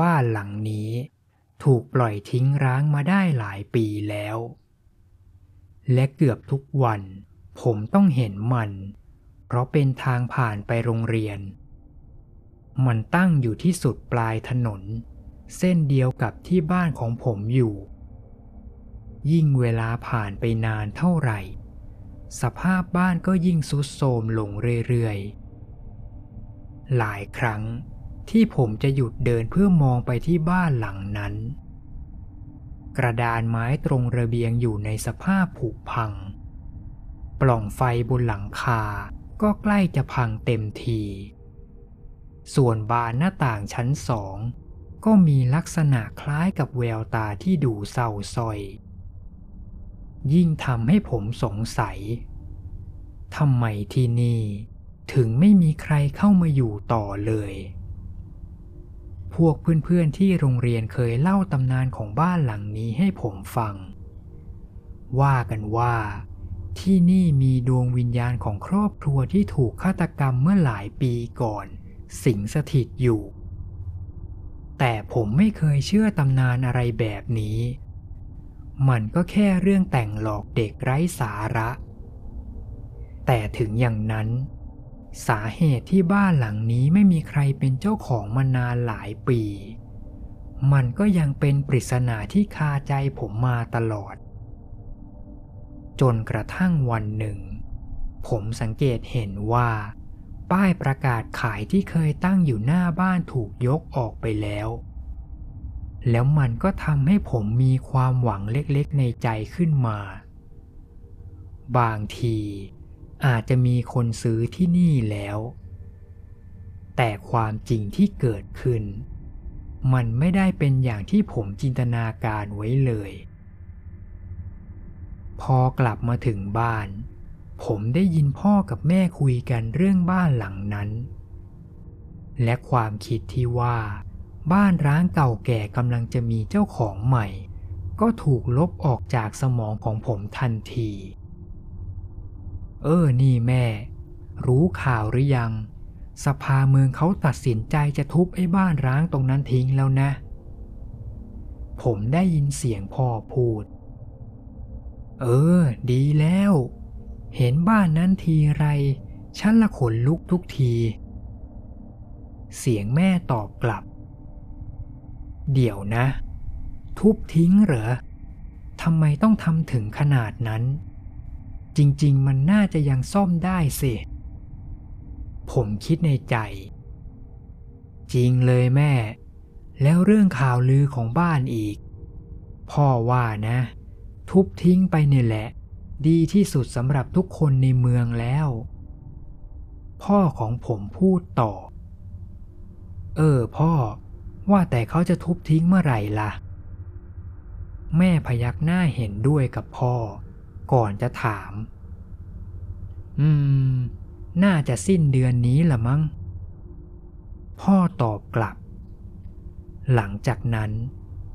บ้านหลังนี้ ถูกปล่อยทิ้งร้างมาได้หลายปีแล้ว และเกือบทุกวัน ผมต้องเห็นมัน เพราะเป็นทางผ่านไปโรงเรียน มันตั้งอยู่ที่สุดปลายถนน เส้นเดียวกับที่บ้านของผมอยู่ ยิ่งเวลาผ่านไปนานเท่าไหร่ สภาพบ้านก็ยิ่งสุดโทรมลงเรื่อยๆหลายครั้ง ที่ผมจะหยุดเดินเพื่อมองไปที่บ้านหลังนั้น กระดานไม้ตรงระเบียงอยู่ในสภาพผุพัง ปล่องไฟบนหลังคาก็ใกล้จะพังเต็มที ส่วนบานหน้าต่างชั้นสองก็มีลักษณะคล้ายกับแววตาที่ดูเศร้าส้อย ยิ่งทำให้ผมสงสัยทำไมที่นี่ ถึงไม่มีใครเข้ามาอยู่ต่อเลย พวกเพื่อนๆที่โรงเรียนเคยเล่าตำนานของบ้านหลังนี้ให้ผมฟัง ว่ากันว่า ที่นี่มีดวงวิญญาณของครอบครัวที่ถูกฆาตกรรมเมื่อหลายปีก่อน สิงสถิตอยู่ แต่ผมไม่เคยเชื่อตำนานอะไรแบบนี้ มันก็แค่เรื่องแต่งหลอกเด็กไร้สาระ แต่ถึงอย่างนั้น สาเหตุที่บ้านหลังนี้ไม่มีใครเป็นเจ้าของมานานหลายปี มันก็ยังเป็นปริศนาที่คาใจผมมาตลอด จนกระทั่งวันหนึ่ง ผมสังเกตเห็นว่า ป้ายประกาศขายที่เคยตั้งอยู่หน้าบ้านถูกยกออกไปแล้ว แล้วมันก็ทำให้ผมมีความหวังเล็กๆในใจขึ้นมา บางที อาจจะมีคนซื้อที่นี่แล้ว แต่ความจริงที่เกิดขึ้น มันไม่ได้เป็นอย่างที่ผมจินตนาการไว้เลย พอกลับมาถึงบ้าน ผมได้ยินพ่อกับแม่คุยกันเรื่องบ้านหลังนั้น และความคิดที่ว่าบ้านร้างเก่าแก่กำลังจะมีเจ้าของใหม่ ก็ถูกลบออกจากสมองของผมทันที เออนี่แม่ รู้ข่าวหรือยัง สภาเมืองเขาตัดสินใจจะทุบไอ้บ้านร้างตรงนั้นทิ้งแล้วนะ ผมได้ยินเสียงพ่อพูด เออ ดีแล้ว เห็นบ้านนั้นทีไรฉันละขนลุกทุกที เสียงแม่ตอบกลับ เดี๋ยวนะ ทุบทิ้งเหรอทำไมต้องทำถึงขนาดนั้น จริง ๆ มันน่าจะยังซ่อมได้สิผมคิดในใจ จริงเลยแม่ แล้วเรื่องข่าวลือของบ้านอีก พ่อว่านะ ทุบทิ้งไปเนี่ยแหละ ดีที่สุดสำหรับทุกคนในเมืองแล้ว พ่อของผมพูดต่อ เออพ่อ ว่าแต่เขาจะทุบทิ้งเมื่อไหร่ล่ะ แม่พยักหน้าเห็นด้วยกับพ่อ ก่อนจะถาม อืม น่าจะสิ้นเดือนนี้ละมั้ง พ่อตอบกลับ หลังจากนั้น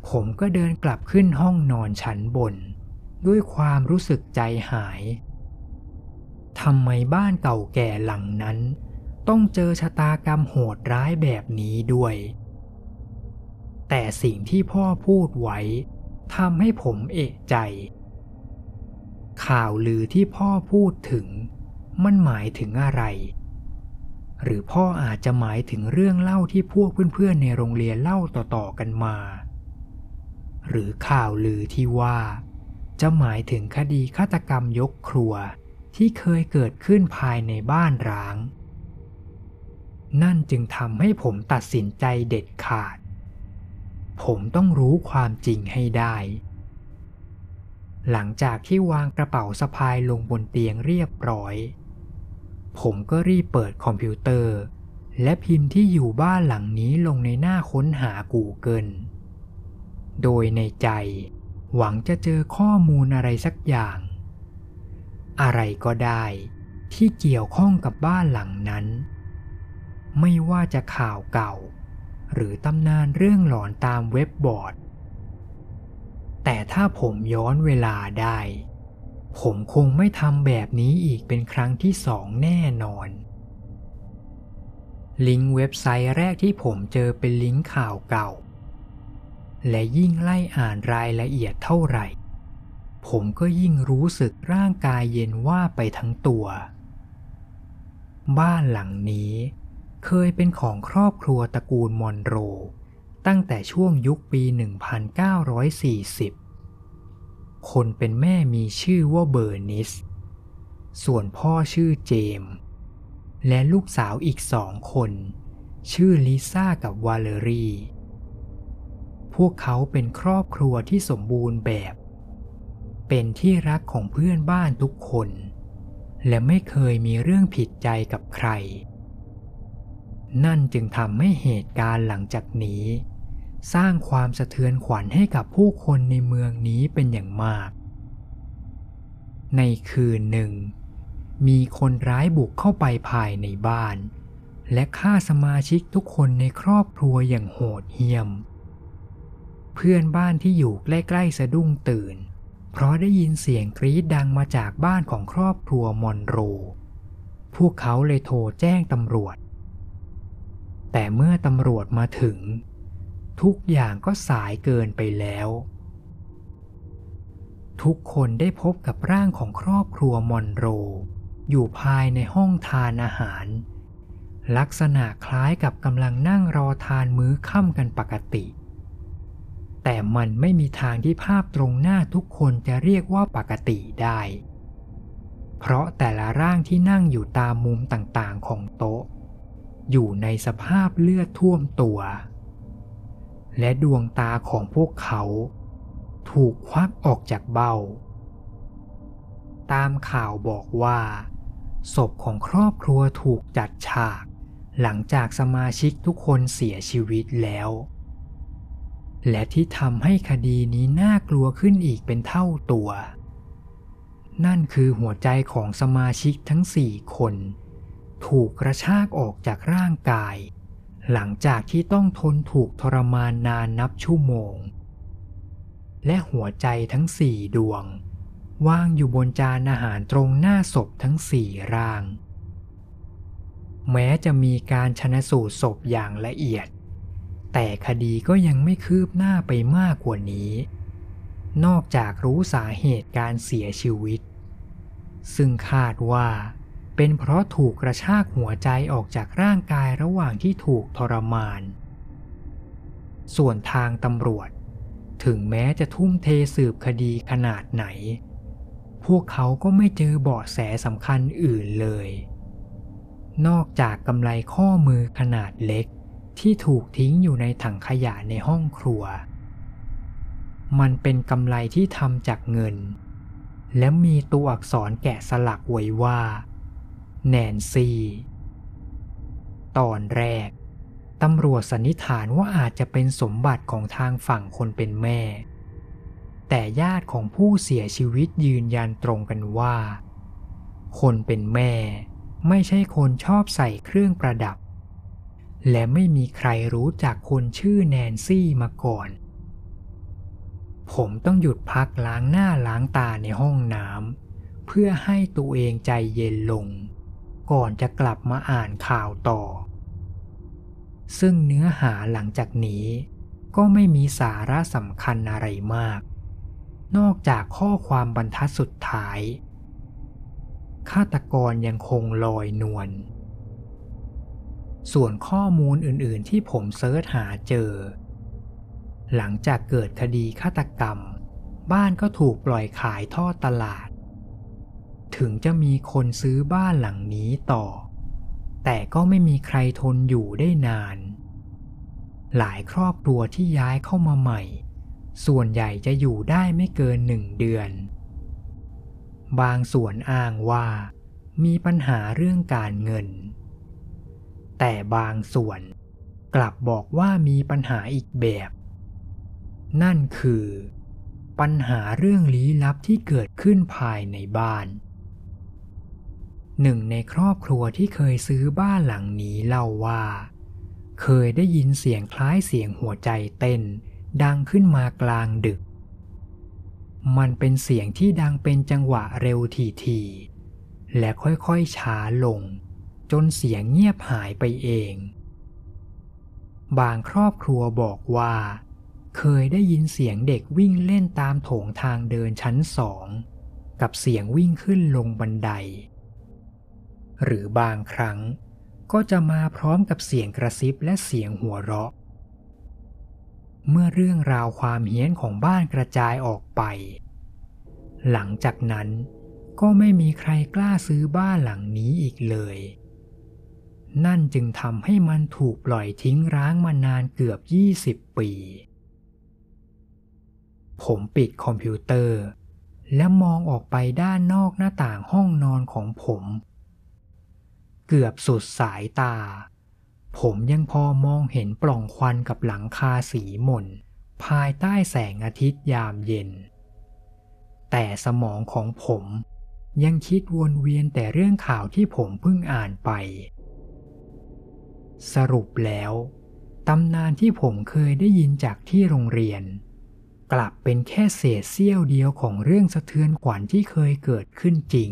ผมก็เดินกลับขึ้นห้องนอนชั้นบน ด้วยความรู้สึกใจหายทำไมบ้านเก่าแก่หลังนั้น ต้องเจอชะตากรรมโหดร้ายแบบนี้ด้วย แต่สิ่งที่พ่อพูดไว้ทำให้ผมเอกใจ ข่าวลือที่พ่อพูดถึง มันหมายถึงอะไร หรือพ่ออาจจะหมายถึงเรื่องเล่าที่พวกเพื่อนๆในโรงเรียนเล่าต่อๆกันมา หรือข่าวลือที่ว่า จะหมายถึงคดีฆาตกรรมยกครัวที่เคยเกิดขึ้นภายในบ้านร้าง นั่นจึงทำให้ผมตัดสินใจเด็ดขาด ผมต้องรู้ความจริงให้ได้ หลังจากที่วางกระเป๋าสะพายลงบนเตียงเรียบร้อย ผมก็รีบเปิดคอมพิวเตอร์ และพิมพ์ที่อยู่บ้านหลังนี้ลงในหน้าค้นหา Google โดยในใจ หวังจะเจอข้อมูลอะไรสักอย่าง อะไรก็ได้ที่เกี่ยวข้องกับบ้านหลังนั้น ไม่ว่าจะข่าวเก่า หรือตำนานเรื่องหลอนตามเว็บบอร์ด แต่ถ้าผมย้อนเวลาได้ ผมคงไม่ทำแบบนี้อีกเป็นครั้งที่สองแน่นอน ลิงก์เว็บไซต์แรกที่ผมเจอเป็นลิงก์ข่าวเก่า และยิ่งไล่อ่านรายละเอียดเท่าไหร่ ผมก็ยิ่งรู้สึกร่างกายเย็นว่าไปทั้งตัว บ้านหลังนี้เคยเป็นของครอบครัวตระกูลมอนโรตั้งแต่ช่วงยุคปี 1940 คนเป็นแม่มีชื่อว่าเบอร์นิส ส่วนพ่อชื่อเจมส์และลูกสาวอีกสองคน ชื่อลิซ่ากับวาเลรีพวกเขาเป็นครอบครัวที่สมบูรณ์แบบ เป็นที่รักของเพื่อนบ้านทุกคน และไม่เคยมีเรื่องผิดใจกับใคร นั่นจึงทำให้เหตุการณ์หลังจากนี้ สร้างความสะเทือนขวัญให้กับผู้คนในเมืองนี้เป็นอย่างมาก ในคืนหนึ่ง มีคนร้ายบุกเข้าไปภายในบ้าน และฆ่าสมาชิกทุกคนในครอบครัวอย่างโหดเหี้ยม เพื่อนบ้านที่อยู่ใกล้ๆสะดุ้งตื่น เพราะได้ยินเสียงกรีดดังมาจากบ้านของครอบครัวมอนโร พวกเขาเลยโทรแจ้งตำรวจ แต่เมื่อตำรวจมาถึง ทุกอย่างก็สายเกินไปแล้ว ทุกคนได้พบกับร่างของครอบครัวมอนโร อยู่ภายในห้องทานอาหาร ลักษณะคล้ายกับกำลังนั่งรอทานมื้อค่ำกันปกติ แต่มันไม่มีทางที่ภาพตรงหน้าทุกคนจะเรียกว่าปกติได้ เพราะแต่ละร่างที่นั่งอยู่ตามมุมต่างๆของโต๊ะ อยู่ในสภาพเลือดท่วมตัว และดวงตาของพวกเขา ถูกควักออกจากเบ้า ตามข่าวบอกว่า ศพของครอบครัวถูกจัดฉาก หลังจากสมาชิกทุกคนเสียชีวิตแล้ว และที่ทำให้คดีนี้น่ากลัวขึ้นอีกเป็นเท่าตัว นั่นคือหัวใจของสมาชิกทั้งสี่คน ถูกกระชากออกจากร่างกาย หลังจากที่ต้องทนถูกทรมานนานนับชั่วโมง และหัวใจทั้งสี่ดวงวางอยู่บนจานอาหารตรงหน้าศพทั้งสี่ร่าง แม้จะมีการชนะสูตรศพอย่างละเอียด แต่คดีก็ยังไม่คืบหน้าไปมากกว่านี้ นอกจากรู้สาเหตุการเสียชีวิต ซึ่งคาดว่า เป็นเพราะถูกกระชากหัวใจออกจากร่างกายระหว่างที่ถูกทรมาน ส่วนทางตำรวจ ถึงแม้จะทุ่มเทสืบคดีขนาดไหน พวกเขาก็ไม่เจอเบาะแสสำคัญอื่นเลย นอกจากกำไลข้อมือขนาดเล็กที่ถูกทิ้งอยู่ในถังขยะในห้องครัว มันเป็นกำไลที่ทำจากเงิน และมีตัวอักษรแกะสลักไว้ว่า แนนซี่ตอนแรกตำรวจสันนิษฐานว่าอาจจะเป็นสมบัติของทางฝั่งคนเป็นแม่ แต่ญาติของผู้เสียชีวิตยืนยันตรงกันว่า คนเป็นแม่ไม่ใช่คนชอบใส่เครื่องประดับ และไม่มีใครรู้จักคนชื่อแนนซี่มาก่อน ผมต้องหยุดพักล้างหน้าล้างตาในห้องน้ำเพื่อให้ตัวเองใจเย็นลง ก่อนจะกลับมาอ่านข่าวต่อ ซึ่งเนื้อหาหลังจากนี้ ก็ไม่มีสาระสำคัญอะไรมาก นอกจากข้อความบรรทัดสุดท้าย ฆาตกรยังคงลอยนวล ส่วนข้อมูลอื่นๆที่ผมเซิร์ชหาเจอ หลังจากเกิดคดีฆาตกรรม บ้านก็ถูกปล่อยขายทอดตลาด ถึงจะมีคนซื้อบ้านหลังนี้ต่อ แต่ก็ไม่มีใครทนอยู่ได้นาน หลายครอบครัวที่ย้ายเข้ามาใหม่ ส่วนใหญ่จะอยู่ได้ไม่เกินหนึ่งเดือน บางส่วนอ้างว่า มีปัญหาเรื่องการเงิน แต่บางส่วนกลับบอกว่ามีปัญหาอีกแบบ นั่นคือ ปัญหาเรื่องลี้ลับที่เกิดขึ้นภายในบ้าน หนึ่งในครอบครัวที่เคยซื้อบ้านหลังนี้เล่าว่า เคยได้ยินเสียงคล้ายเสียงหัวใจเต้น ดังขึ้นมากลางดึก มันเป็นเสียงที่ดังเป็นจังหวะเร็วทีๆและค่อยๆช้าลง จนเสียงเงียบหายไปเอง บางครอบครัวบอกว่า เคยได้ยินเสียงเด็กวิ่งเล่นตามโถงทางเดินชั้นสองกับเสียงวิ่งขึ้นลงบันได หรือบางครั้ง ก็จะมาพร้อมกับเสียงกระซิบและเสียงหัวเราะ เมื่อเรื่องราวความเฮี้ยนของบ้านกระจายออกไป หลังจากนั้นก็ไม่มีใครกล้าซื้อบ้านหลังนี้อีกเลย นั่นจึงทำให้มันถูกปล่อยทิ้งร้างมานานเกือบ 20 ปี ผมปิดคอมพิวเตอร์ และมองออกไปด้านนอกหน้าต่างห้องนอนของผม เกือบสุดสายตา ผมยังพอมองเห็นปล่องควันกับหลังคาสีหม่น ภายใต้แสงอาทิตย์ยามเย็น แต่สมองของผมยังคิดวนเวียนแต่เรื่องข่าวที่ผมเพิ่งอ่านไป สรุปแล้วตำนานที่ผมเคยได้ยินจากที่โรงเรียน กลับเป็นแค่เศษเสี้ยวเดียวของเรื่องสะเทือนขวัญที่เคยเกิดขึ้นจริง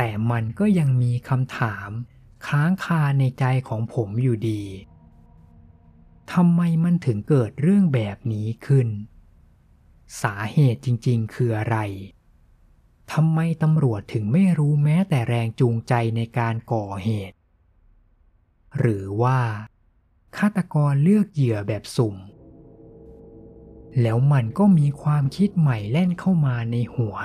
แต่มันก็ยังมีคำถามค้างคาในใจของผมอยู่ดีทำไมมันถึงเกิดเรื่องแบบนี้ขึ้น สาเหตุจริงๆ คืออะไรทำไมตำรวจถึงไม่รู้แม้แต่แรงจูงใจในการก่อเหตุ หรือว่าฆาตกรเลือกเหยื่อแบบสุ่ม แล้วมันก็มีความคิดใหม่แล่นเข้ามาในหัว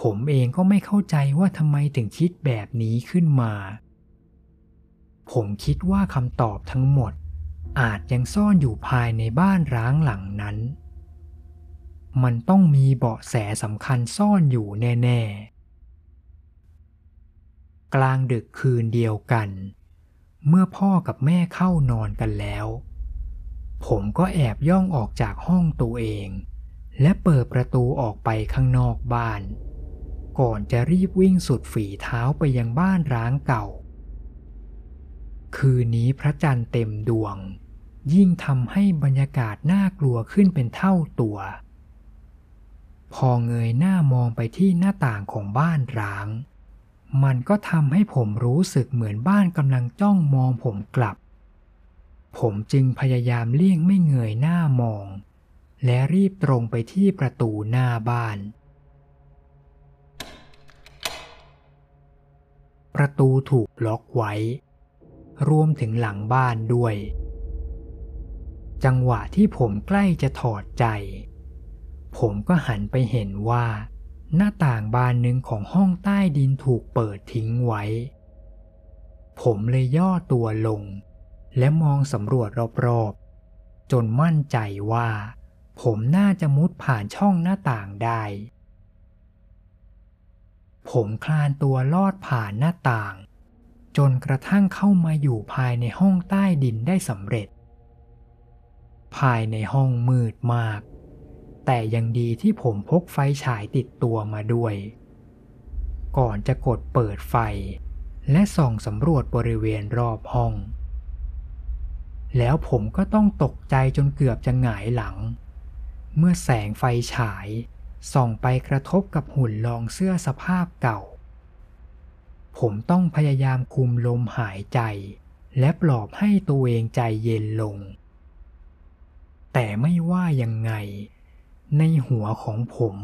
ผมเองก็ไม่เข้าใจว่าทำไมถึงคิดแบบนี้ขึ้นมา ผมคิดว่าคำตอบทั้งหมด อาจยังซ่อนอยู่ภายในบ้านร้างหลังนั้น มันต้องมีเบาะแสสำคัญซ่อนอยู่แน่ ๆ กลางดึกคืนเดียวกัน เมื่อพ่อกับแม่เข้านอนกันแล้ว ผมก็แอบย่องออกจากห้องตัวเองและเปิดประตูออกไปข้างนอกบ้าน ก่อนจะรีบวิ่งสุดฝีเท้าไปยังบ้านร้างเก่า คืนนี้พระจันทร์เต็มดวง ยิ่งทำให้บรรยากาศน่ากลัวขึ้นเป็นเท่าตัว พอเงยหน้ามองไปที่หน้าต่างของบ้านร้าง มันก็ทำให้ผมรู้สึกเหมือนบ้านกำลังจ้องมองผมกลับ ผมจึงพยายามเลี่ยงไม่เงยหน้ามอง และรีบตรงไปที่ประตูหน้าบ้าน ประตูถูกล็อกไว้ รวมถึงหลังบ้านด้วย จังหวะที่ผมใกล้จะถอดใจ ผมก็หันไปเห็นว่า หน้าต่างบานหนึ่งของห้องใต้ดินถูกเปิดทิ้งไว้ ผมเลยย่อตัวลง และมองสำรวจรอบๆ จนมั่นใจว่า ผมน่าจะมุดผ่านช่องหน้าต่างได้ ผมคลานตัวลอดผ่านหน้าต่าง จนกระทั่งเข้ามาอยู่ภายในห้องใต้ดินได้สำเร็จ ภายในห้องมืดมาก แต่ยังดีที่ผมพกไฟฉายติดตัวมาด้วย ก่อนจะกดเปิดไฟ และส่องสำรวจบริเวณรอบห้อง แล้วผมก็ต้องตกใจจนเกือบจะหงายหลัง เมื่อแสงไฟฉาย ส่องไปกระทบกับหุ่นรองเสื้อสภาพเก่า ผมต้องพยายามคุมลมหายใจ และปลอบให้ตัวเองใจเย็นลง แต่ไม่ว่ายังไง ในหัวของผม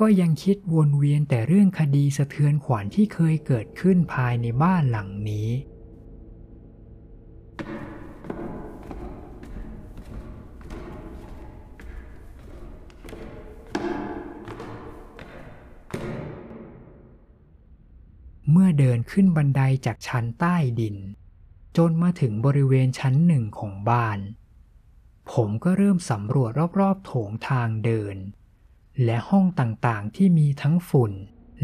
ก็ยังคิดวนเวียนแต่เรื่องคดีสะเทือนขวัญที่เคยเกิดขึ้นภายในบ้านหลังนี้ เดินขึ้นบันไดจากชั้นใต้ดิน จนมาถึงบริเวณชั้นหนึ่งของบ้าน ผมก็เริ่มสำรวจรอบๆโถงทางเดิน และห้องต่างๆที่มีทั้งฝุ่น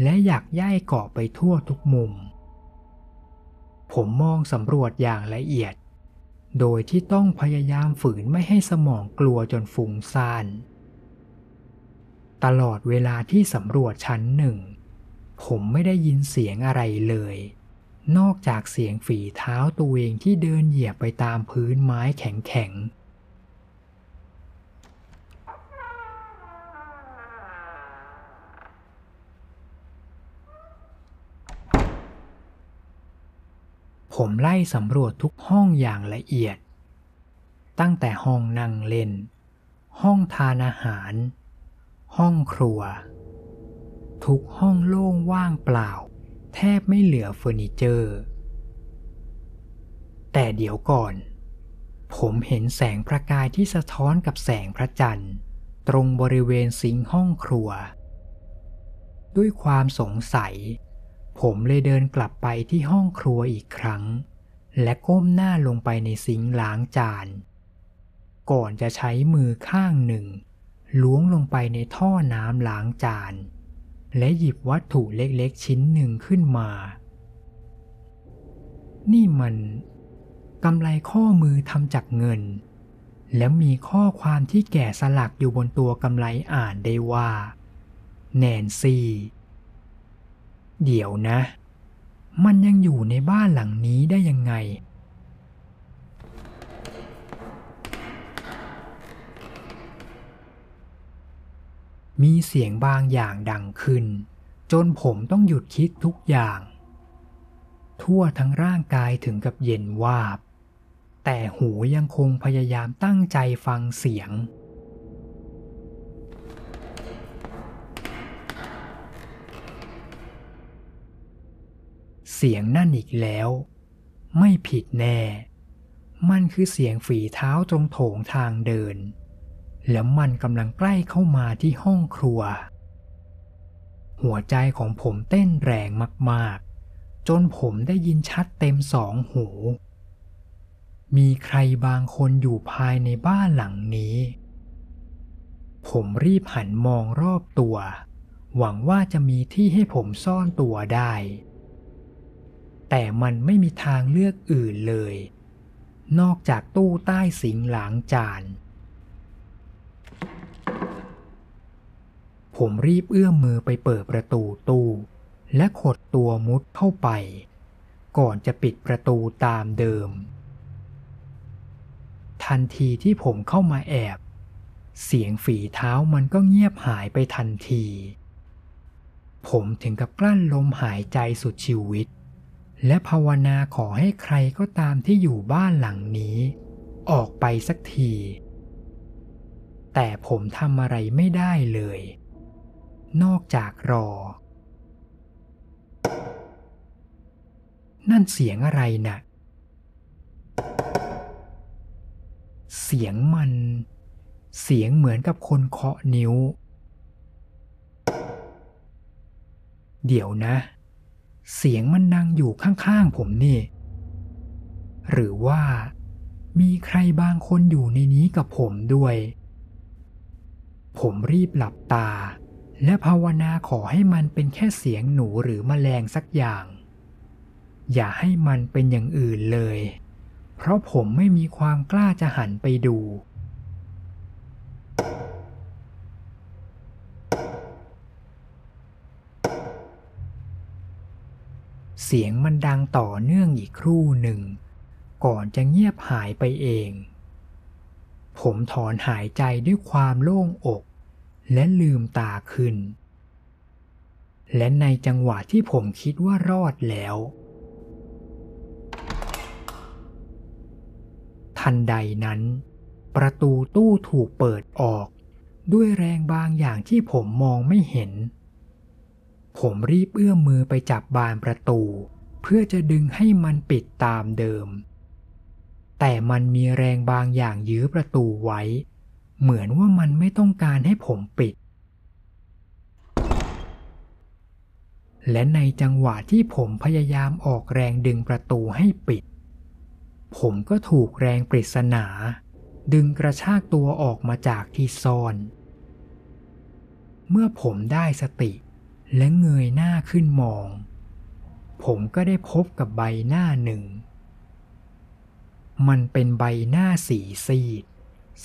และอยากย่ายเกาะไปทั่วทุกมุม ผมมองสำรวจอย่างละเอียด โดยที่ต้องพยายามฝืนไม่ให้สมองกลัวจนฟุ้งซ่านตลอดเวลาที่สำรวจชั้นหนึ่ง ผมไม่ได้ยินเสียงอะไรเลย นอกจากเสียงฝีเท้าตัวเองที่เดินเหยียบไปตามพื้นไม้แข็งๆผมไล่สำรวจทุกห้องอย่างละเอียด ตั้งแต่ห้องนั่งเล่น ห้องทานอาหาร ห้องครัว ทุกห้องโล่งว่างเปล่า แทบไม่เหลือเฟอร์นิเจอร์ แต่เดี๋ยวก่อน ผมเห็นแสงประกายที่สะท้อนกับแสงพระจันทร์ ตรงบริเวณซิงห้องครัว ด้วยความสงสัย ผมเลยเดินกลับไปที่ห้องครัวอีกครั้ง และก้มหน้าลงไปในซิงล้างจาน ก่อนจะใช้มือข้างหนึ่งล้วงลงไปในท่อน้ำล้างจาน และหยิบวัตถุเล็กๆชิ้นหนึ่งขึ้นมา นี่มันกำไรข้อมือทำจากเงิน และมีข้อความที่แก่สลักอยู่บนตัวกำไรอ่านได้ว่าแนนซี่ เดี๋ยวนะ มันยังอยู่ในบ้านหลังนี้ได้ยังไง มีเสียงบางอย่างดังขึ้น จนผมต้องหยุดคิดทุกอย่าง ทั่วทั้งร่างกายถึงกับเย็นวาบ แต่หูยังคงพยายามตั้งใจฟังเสียง เสียงนั่นอีกแล้ว ไม่ผิดแน่ มันคือเสียงฝีเท้าตรงโถงทางเดิน แล้วมันกำลังใกล้เข้ามาที่ห้องครัว หัวใจของผมเต้นแรงมากๆ จนผมได้ยินชัดเต็มสองหู มีใครบางคนอยู่ภายในบ้านหลังนี้ ผมรีบหันมองรอบตัว หวังว่าจะมีที่ให้ผมซ่อนตัวได้ แต่มันไม่มีทางเลือกอื่นเลย นอกจากตู้ใต้สิงหลางจาน ผมรีบเอื้อมมือไปเปิดประตูตู้ และขดตัวมุดเข้าไป ก่อนจะปิดประตูตามเดิม ทันทีที่ผมเข้ามาแอบ เสียงฝีเท้ามันก็เงียบหายไปทันที ผมถึงกับกลั้นลมหายใจสุดชีวิต และภาวนาขอให้ใครก็ตามที่อยู่บ้านหลังนี้ ออกไปสักที แต่ผมทำอะไรไม่ได้เลย นอกจากรอ นั่นเสียงอะไรนะ่ะ เสียงมัน เสียงเหมือนกับคนเคาะนิ้ว เดี๋ยวนะ เสียงมันดังอยู่ข้างๆผมนี่ หรือว่ามีใครบางคนอยู่ในนี้กับผมด้วย ผมรีบหลับตา และภาวนาขอให้มันเป็นแค่เสียงหนูหรือมแมลงสักอย่าง อย่าให้มันเป็นอย่างอื่นเลย เพราะผมไม่มีความกล้าจะหันไปดู เสียงมันดังต่อเนื่องอีกครู่หนึ่ง ก่อนจะเงียบหายไปเอง ผมถอนหายใจด้วยความโล่งอก และลืมตาขึ้น และในจังหวะที่ผมคิดว่ารอดแล้ว ทันใดนั้น ประตูตู้ถูกเปิดออก ด้วยแรงบางอย่างที่ผมมองไม่เห็น ผมรีบเอื้อมมือไปจับบานประตู เพื่อจะดึงให้มันปิดตามเดิม แต่มันมีแรงบางอย่างยื้อประตูไว้ เหมือนว่ามันไม่ต้องการให้ผมปิด และในจังหวะที่ผมพยายามออกแรงดึงประตูให้ปิด ผมก็ถูกแรงปริศนา ดึงกระชากตัวออกมาจากที่ซ่อน เมื่อผมได้สติและเงยหน้าขึ้นมอง ผมก็ได้พบกับใบหน้าหนึ่ง มันเป็นใบหน้าสีซีด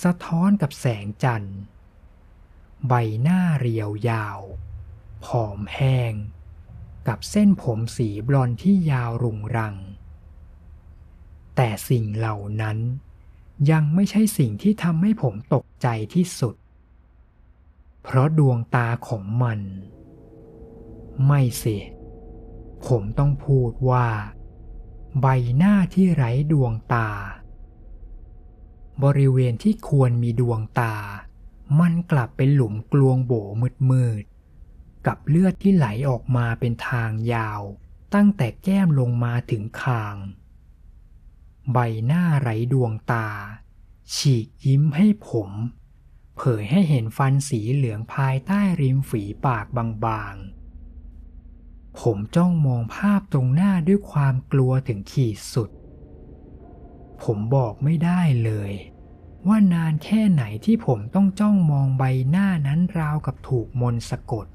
สะท้อนกับแสงจันทร์ ใบหน้าเรียวยาว ผอมแห้ง กับเส้นผมสีบลอนที่ยาวรุงรัง แต่สิ่งเหล่านั้นยังไม่ใช่สิ่งที่ทำให้ผมตกใจที่สุด เพราะดวงตาของมัน ไม่สิผมต้องพูดว่า ใบหน้าที่ไร้ดวงตา บริเวณที่ควรมีดวงตา มันกลับเป็นหลุมกลวงโบมืดๆ กับเลือดที่ไหลออกมาเป็นทางยาว ตั้งแต่แก้มลงมาถึงคาง ใบหน้าไร้ดวงตา ฉีกยิ้มให้ผม เผยให้เห็นฟันสีเหลืองภายใต้ริมฝีปากบางๆ ผมจ้องมองภาพตรงหน้าด้วยความกลัวถึงขีดสุดผมบอกไม่ได้เลย ว่านานแค่ไหนที่ผมต้องจ้องมองใบหน้านั้นราวกับถูกมนต์สะกด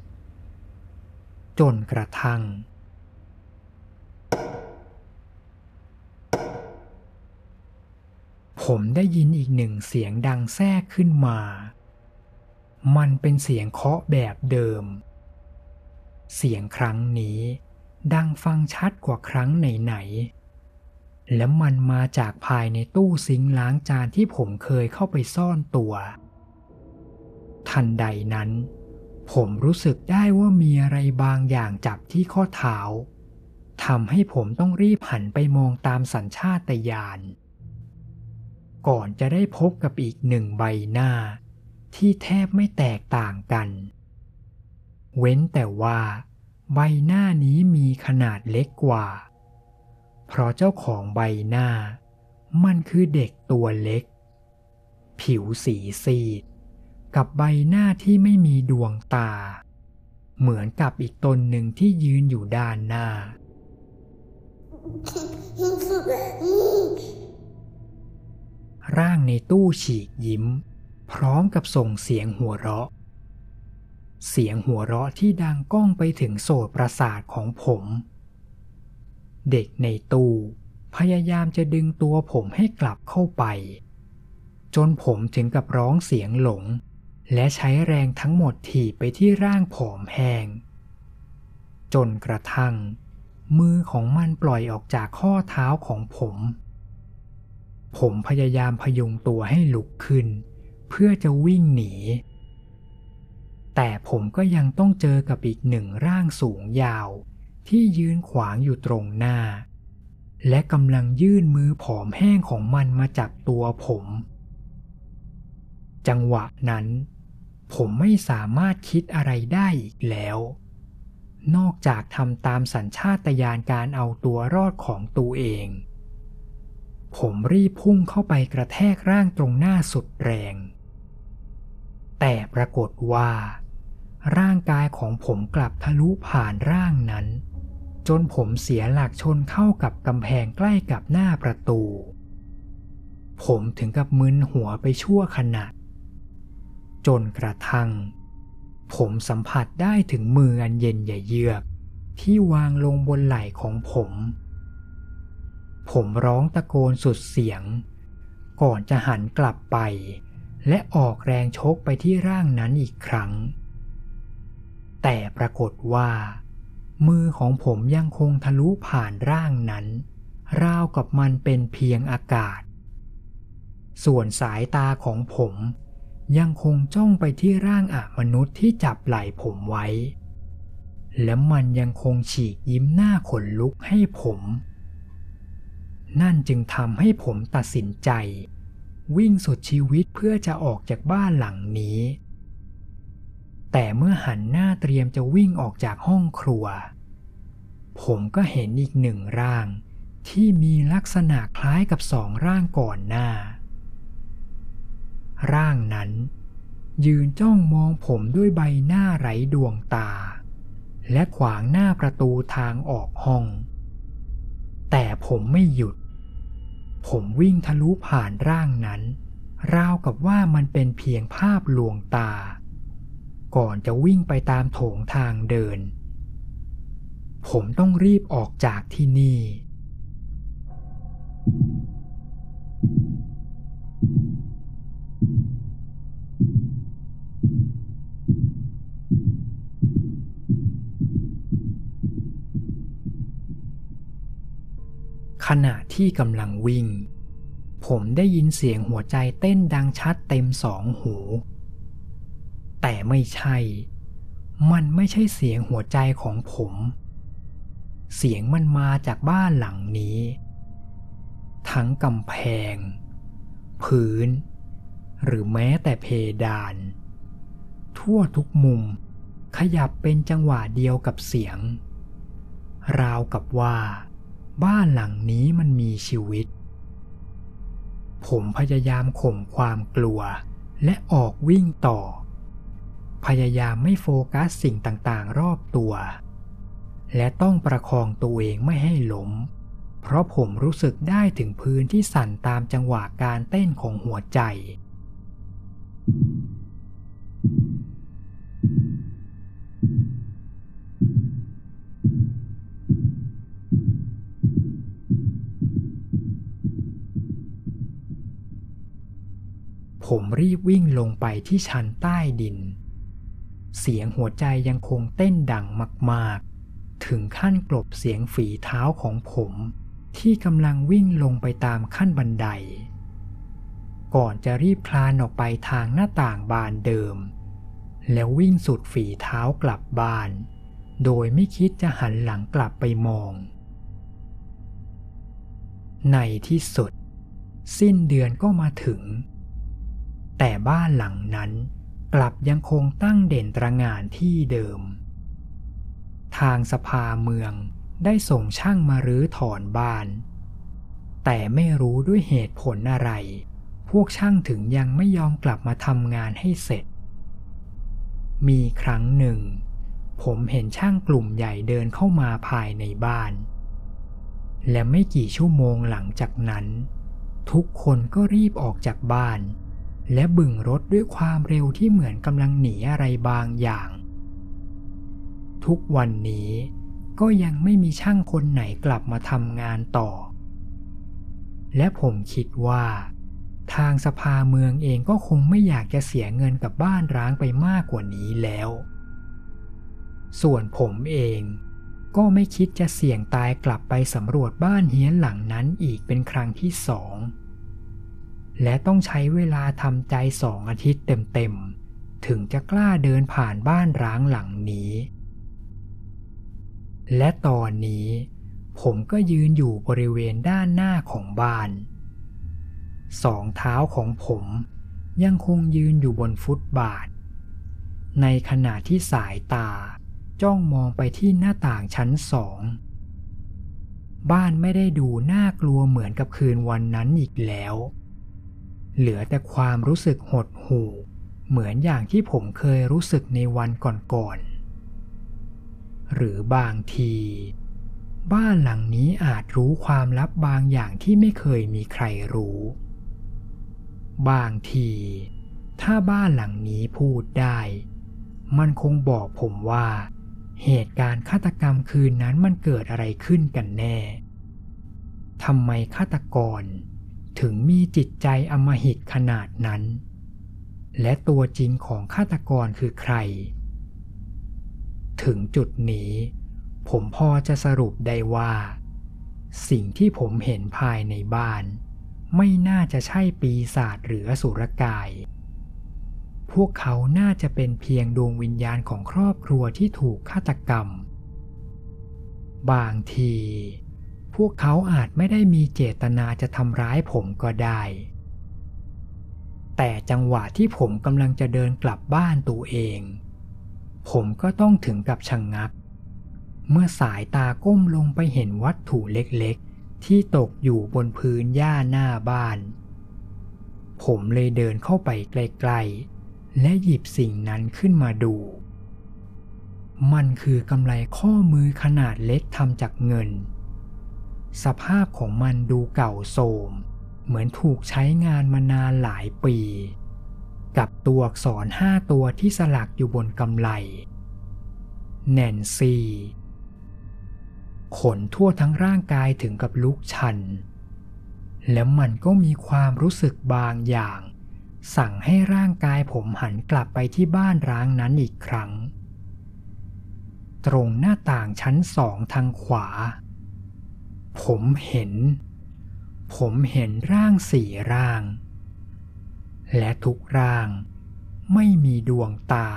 จนกระทั่ง ผมได้ยินอีกหนึ่งเสียงดังแทรกขึ้นมา มันเป็นเสียงเคาะแบบเดิม เสียงครั้งนี้ดังฟังชัดกว่าครั้งไหนๆ และมันมาจากภายในตู้ซิงล้างจานที่ผมเคยเข้าไปซ่อนตัว ทันใดนั้น ผมรู้สึกได้ว่ามีอะไรบางอย่างจับที่ข้อเท้าทำให้ผมต้องรีบหันไปมองตามสัญชาตญาณก่อนจะได้พบกับอีกหนึ่งใบหน้า ที่แทบไม่แตกต่างกัน เว้นแต่ว่า ใบหน้านี้มีขนาดเล็กกว่า เพราะเจ้าของใบหน้า มันคือเด็กตัวเล็ก ผิวสีซีด กับใบหน้าที่ไม่มีดวงตา เหมือนกับอีกตนหนึ่งที่ยืนอยู่ด้านหน้า ร่างในตู้ฉีกยิ้ม พร้อมกับส่งเสียงหัวเราะ เสียงหัวเราะที่ดังก้องไปถึงโสดประสาทของผม เด็กในตู้พยายามจะดึงตัวผมให้กลับเข้าไป จนผมถึงกับร้องเสียงหลง และใช้แรงทั้งหมดถีบไปที่ร่างผอมแห้ง จนกระทั่ง มือของมันปล่อยออกจากข้อเท้าของผม ผมพยายามพยุงตัวให้ลุกขึ้น เพื่อจะวิ่งหนี แต่ผมก็ยังต้องเจอกับอีกหนึ่งร่างสูงยาว ที่ยืนขวางอยู่ตรงหน้า และกำลังยื่นมือผอมแห้งของมันมาจับตัวผม จังหวะนั้น ผมไม่สามารถคิดอะไรได้อีกแล้ว นอกจากทำตามสัญชาตญาณการเอาตัวรอดของตัวเอง ผมรีบพุ่งเข้าไปกระแทกร่างตรงหน้าสุดแรง แต่ปรากฏว่าร่างกายของผมกลับทะลุผ่านร่างนั้น จนผมเสียหลักชนเข้ากับกำแพงใกล้กับหน้าประตู ผมถึงกับมึนหัวไปชั่วขณะ จนกระทั่ง ผมสัมผัสได้ถึงมืออันเย็นอย่เยือกที่วางลงบนไหล่ของผม ผมร้องตะโกนสุดเสียง ก่อนจะหันกลับไป และออกแรงชกไปที่ร่างนั้นอีกครั้ง แต่ปรากฏว่า มือของผมยังคงทะลุผ่านร่างนั้น ราวกับมันเป็นเพียงอากาศ ส่วนสายตาของผมยังคงจ้องไปที่ร่างอมนุษย์ที่จับไหล่ผมไว้ และมันยังคงฉีกยิ้มหน้าขนลุกให้ผม นั่นจึงทำให้ผมตัดสินใจ วิ่งสุดชีวิตเพื่อจะออกจากบ้านหลังนี้ แต่เมื่อหันหน้าเตรียมจะวิ่งออกจากห้องครัว ผมก็เห็นอีกหนึ่งร่าง ที่มีลักษณะคล้ายกับสองร่างก่อนหน้า ร่างนั้น ยืนจ้องมองผมด้วยใบหน้าไร้ดวงตา และขวางหน้าประตูทางออกห้อง แต่ผมไม่หยุด ผมวิ่งทะลุผ่านร่างนั้น ราวกับว่ามันเป็นเพียงภาพลวงตา ก่อนจะวิ่งไปตามโถงทางเดิน ผมต้องรีบออกจากที่นี่ ขณะที่กำลังวิ่ง ผมได้ยินเสียงหัวใจเต้นดังชัดเต็มสองหู แต่ไม่ใช่ มันไม่ใช่เสียงหัวใจของผม เสียงมันมาจากบ้านหลังนี้ ทั้งกำแพง พื้น หรือแม้แต่เพดาน ทั่วทุกมุมขยับเป็นจังหวะเดียวกับเสียง ราวกับว่า บ้านหลังนี้มันมีชีวิต ผมพยายามข่มความกลัวและออกวิ่งต่อ พยายามไม่โฟกัสสิ่งต่างๆ รอบตัว และต้องประคองตัวเองไม่ให้ล้มเพราะผมรู้สึกได้ถึงพื้นที่สั่นตามจังหวะการเต้นของหัวใจ ผมรีบวิ่งลงไปที่ชั้นใต้ดิน เสียงหัวใจยังคงเต้นดังมากๆ ถึงขั้นกลบเสียงฝีเท้าของผม ที่กำลังวิ่งลงไปตามขั้นบันได ก่อนจะรีบคลานออกไปทางหน้าต่างบานเดิม แล้ววิ่งสุดฝีเท้ากลับบ้าน โดยไม่คิดจะหันหลังกลับไปมอง ในที่สุด สิ้นเดือนก็มาถึง แต่บ้านหลังนั้น กลับยังคงตั้งเด่นตระงานที่เดิม ทางสภาเมืองได้ส่งช่างมารื้อถอนบ้าน แต่ไม่รู้ด้วยเหตุผลอะไร พวกช่างถึงยังไม่ยอมกลับมาทำงานให้เสร็จ มีครั้งหนึ่ง ผมเห็นช่างกลุ่มใหญ่เดินเข้ามาภายในบ้าน และไม่กี่ชั่วโมงหลังจากนั้น ทุกคนก็รีบออกจากบ้าน และบึ่งรถด้วยความเร็วที่เหมือนกำลังหนีอะไรบางอย่าง ทุกวันนี้ก็ยังไม่มีช่างคนไหนกลับมาทำงานต่อ และผมคิดว่า ทางสภาเมืองเองก็คงไม่อยากจะเสียเงินกับบ้านร้างไปมากกว่านี้แล้ว ส่วนผมเองก็ไม่คิดจะเสี่ยงตายกลับไปสำรวจบ้านเฮียนหลังนั้นอีกเป็นครั้งที่สอง และต้องใช้เวลาทำใจสองอาทิตย์เต็มๆ ถึงจะกล้าเดินผ่านบ้านร้างหลังนี้ และตอนนี้ ผมก็ยืนอยู่บริเวณด้านหน้าของบ้าน สองเท้าของผมยังคงยืนอยู่บนฟุตบาท ในขณะที่สายตาจ้องมองไปที่หน้าต่างชั้นสองบ้านไม่ได้ดูน่ากลัวเหมือนกับคืนวันนั้นอีกแล้ว เหลือแต่ความรู้สึกหดหู่ เหมือนอย่างที่ผมเคยรู้สึกในวันก่อนๆ หรือบางที บ้านหลังนี้อาจรู้ความลับบางอย่างที่ไม่เคยมีใครรู้ บางที ถ้าบ้านหลังนี้พูดได้ มันคงบอกผมว่า เหตุการณ์ฆาตกรรมคืนนั้นมันเกิดอะไรขึ้นกันแน่ทำไมฆาตกร ถึงมีจิตใจอมหิตขนาดนั้น และตัวจริงของฆาตกรคือใคร ถึงจุดนี้ ผมพอจะสรุปได้ว่า สิ่งที่ผมเห็นภายในบ้าน ไม่น่าจะใช่ปีศาจหรืออสุรกาย พวกเขาน่าจะเป็นเพียงดวงวิญญาณของครอบครัวที่ถูกฆาตกรรม บางที พวกเขาอาจไม่ได้มีเจตนาจะทำร้ายผมก็ได้ แต่จังหวะที่ผมกำลังจะเดินกลับบ้านตัวเอง ผมก็ต้องถึงกับชะงงัก เมื่อสายตาก้มลงไปเห็นวัตถุเล็กๆ ที่ตกอยู่บนพื้นหญ้าหน้าบ้าน ผมเลยเดินเข้าไปใกล้ๆ และหยิบสิ่งนั้นขึ้นมาดูมันคือกำไลข้อมือขนาดเล็กทำจากเงิน สภาพของมันดูเก่าโทรมเหมือนถูกใช้งานมานานหลายปี กับตัวอักษรห้าตัวที่สลักอยู่บนกำไลแนนซี่ขนทั่วทั้งร่างกายถึงกับลุกชัน แล้วมันก็มีความรู้สึกบางอย่าง สั่งให้ร่างกายผมหันกลับไปที่บ้านร้างนั้นอีกครั้ง ตรงหน้าต่างชั้นสองทางขวา ผมเห็น ผมเห็นร่างสี่ร่าง และทุกร่างไม่มีดวงตา